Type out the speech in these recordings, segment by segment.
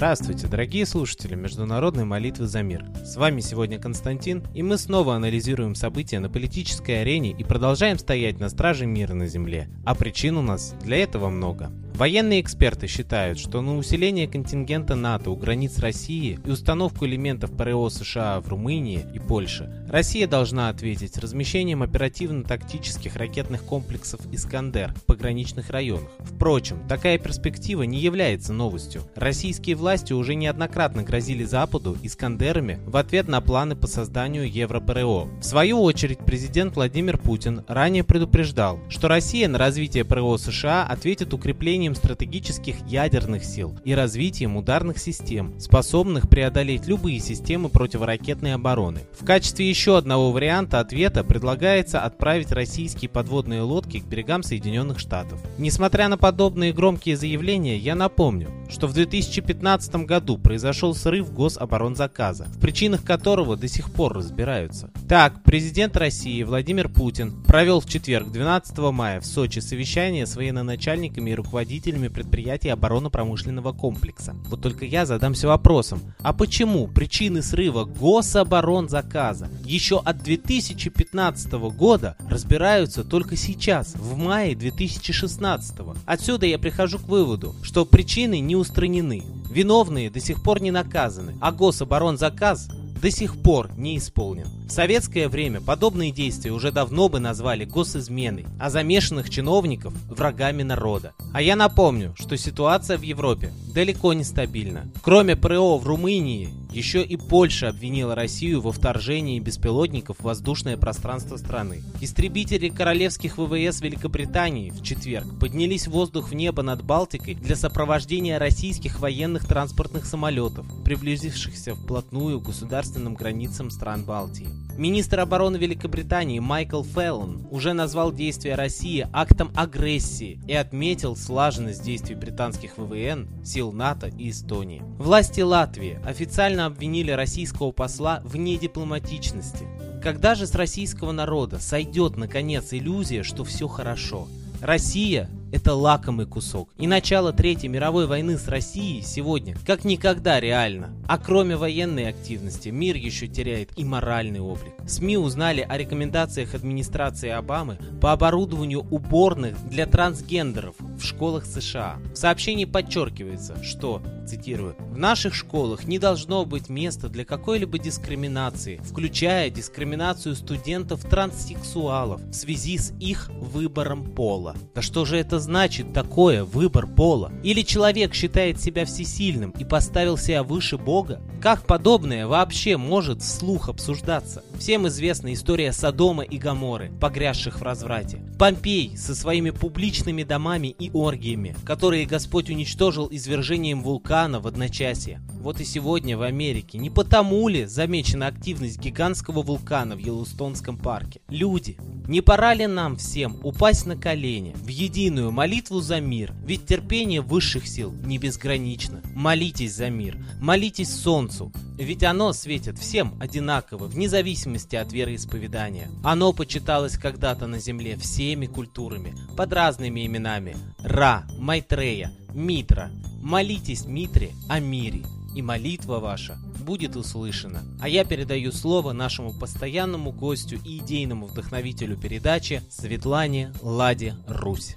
Здравствуйте, дорогие слушатели Международной молитвы за мир. С вами сегодня Константин, и мы снова анализируем события на политической арене и продолжаем стоять на страже мира на Земле. А причин у нас для этого много. Военные эксперты считают, что на усиление контингента НАТО у границ России и установку элементов ПРО США в Румынии и Польше Россия должна ответить размещением оперативно-тактических ракетных комплексов «Искандер» в пограничных районах. Впрочем, такая перспектива не является новостью. Российские власти уже неоднократно грозили Западу «Искандерами» в ответ на планы по созданию Европро. В свою очередь, президент Владимир Путин ранее предупреждал, что Россия на развитие ПРО США ответит укреплением развитием стратегических ядерных сил и развитием ударных систем, способных преодолеть любые системы противоракетной обороны. В качестве еще одного варианта ответа предлагается отправить российские подводные лодки к берегам Соединенных Штатов. Несмотря на подобные громкие заявления, я напомню, что в 2015 году произошел срыв гособоронзаказа, в причинах которого до сих пор разбираются. Так, президент России Владимир Путин провел в четверг 12 мая в Сочи совещание с военноначальниками и руководителями предприятий оборонно-промышленного комплекса. Вот только я задамся вопросом, а почему причины срыва гособоронзаказа еще от 2015 года разбираются только сейчас, в мае 2016? Отсюда я прихожу к выводу, что причины не устранены, виновные до сих пор не наказаны, а гособоронзаказ до сих пор не исполнен. В советское время подобные действия уже давно бы назвали госизменой, а замешанных чиновников – врагами народа. А я напомню, что ситуация в Европе далеко не стабильна. Кроме ПРО в Румынии, еще и Польша обвинила Россию во вторжении беспилотников в воздушное пространство страны. Истребители королевских ВВС Великобритании в четверг поднялись в воздух в небо над Балтикой для сопровождения российских военных транспортных самолетов, приблизившихся вплотную к государственным границам стран Балтии. Министр обороны Великобритании Майкл Феллон уже назвал действия России актом агрессии и отметил слаженность действий британских ВВН, сил НАТО и Эстонии. Власти Латвии официально обвинили российского посла в недипломатичности. Когда же с российского народа сойдет наконец иллюзия, что все хорошо? Россия это лакомый кусок. И начало Третьей мировой войны с Россией сегодня как никогда реально. А кроме военной активности, мир еще теряет и моральный облик. СМИ узнали о рекомендациях администрации Обамы по оборудованию уборных для трансгендеров в школах США. В сообщении подчеркивается, что, цитирую, «В наших школах не должно быть места для какой-либо дискриминации, включая дискриминацию студентов-транссексуалов в связи с их выбором пола». Да что же это значит такое выбор пола? Или человек считает себя всесильным и поставил себя выше Бога? Как подобное вообще может вслух обсуждаться? Всем известна история Содома и Гаморы, погрязших в разврате. Помпей со своими публичными домами и оргиями, которые Господь уничтожил извержением вулкана в одночасье. Вот и сегодня в Америке не потому ли замечена активность гигантского вулкана в Йеллоустонском парке? Люди, не пора ли нам всем упасть на колени в единую молитву за мир? Ведь терпение высших сил не безгранично. Молитесь за мир, молитесь солнцу, ведь оно светит всем одинаково, вне зависимости от вероисповедания. Оно почиталось когда-то на земле всеми культурами, под разными именами. Ра, Майтрея, Митра. Молитесь Митре о мире и молитва ваша будет услышана. А я передаю слово нашему постоянному гостю и идейному вдохновителю передачи Светлане Ладе Русь.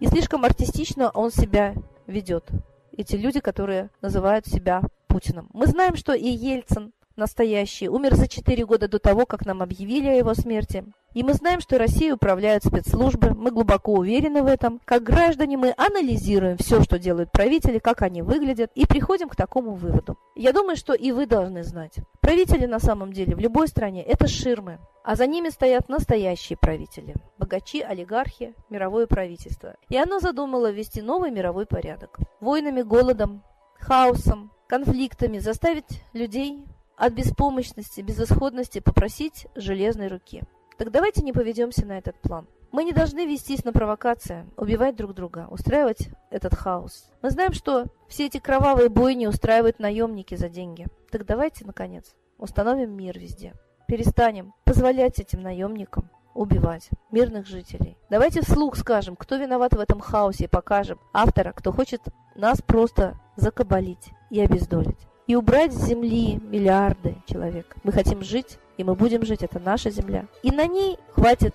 И слишком артистично он себя ведет. Эти люди, которые называют себя Путиным. Мы знаем, что и Ельцин настоящий умер за 4 года до того, как нам объявили о его смерти. И мы знаем, что Россией управляют спецслужбы, мы глубоко уверены в этом. Как граждане мы анализируем все, что делают правители, как они выглядят, и приходим к такому выводу. Я думаю, что и вы должны знать. Правители на самом деле в любой стране – это ширмы, а за ними стоят настоящие правители – богачи, олигархи, мировое правительство. И оно задумало ввести новый мировой порядок. Войнами, голодом, хаосом, конфликтами заставить людей от беспомощности, безысходности попросить железной руки. Так давайте не поведемся на этот план. Мы не должны вестись на провокации, убивать друг друга, устраивать этот хаос. Мы знаем, что все эти кровавые бойни устраивают наемники за деньги. Так давайте, наконец, установим мир везде. Перестанем позволять этим наемникам убивать мирных жителей. Давайте вслух скажем, кто виноват в этом хаосе, и покажем автора, кто хочет нас просто закабалить и обездолить. И убрать с земли миллиарды человек. Мы хотим жить и мы будем жить, это наша земля. И на ней хватит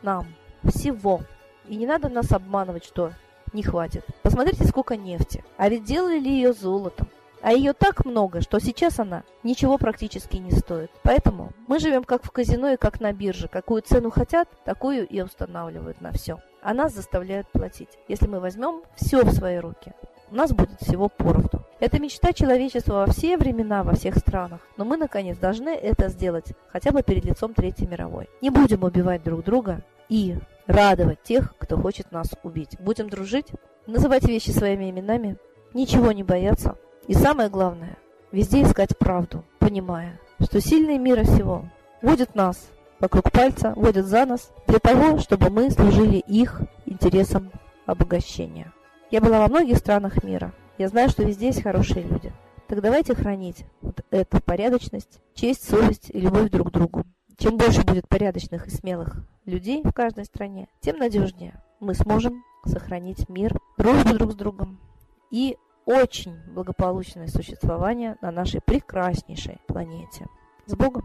нам всего. И не надо нас обманывать, что не хватит. Посмотрите, сколько нефти. А ведь делали ли ее золотом? А ее так много, что сейчас она ничего практически не стоит. Поэтому мы живем как в казино и как на бирже. Какую цену хотят, такую и устанавливают на все. А нас заставляют платить. Если мы возьмем все в свои руки, у нас будет всего поровну. Это мечта человечества во все времена, во всех странах. Но мы, наконец, должны это сделать, хотя бы перед лицом Третьей мировой. Не будем убивать друг друга и радовать тех, кто хочет нас убить. Будем дружить, называть вещи своими именами, ничего не бояться. И самое главное, везде искать правду, понимая, что сильные мира всего водят нас вокруг пальца, водят за нас для того, чтобы мы служили их интересам обогащения. Я была во многих странах мира. Я знаю, что везде есть хорошие люди. Так давайте хранить вот эту порядочность, честь, совесть и любовь друг к другу. Чем больше будет порядочных и смелых людей в каждой стране, тем надежнее мы сможем сохранить мир, дружбу друг с другом и очень благополучное существование на нашей прекраснейшей планете. С Богом!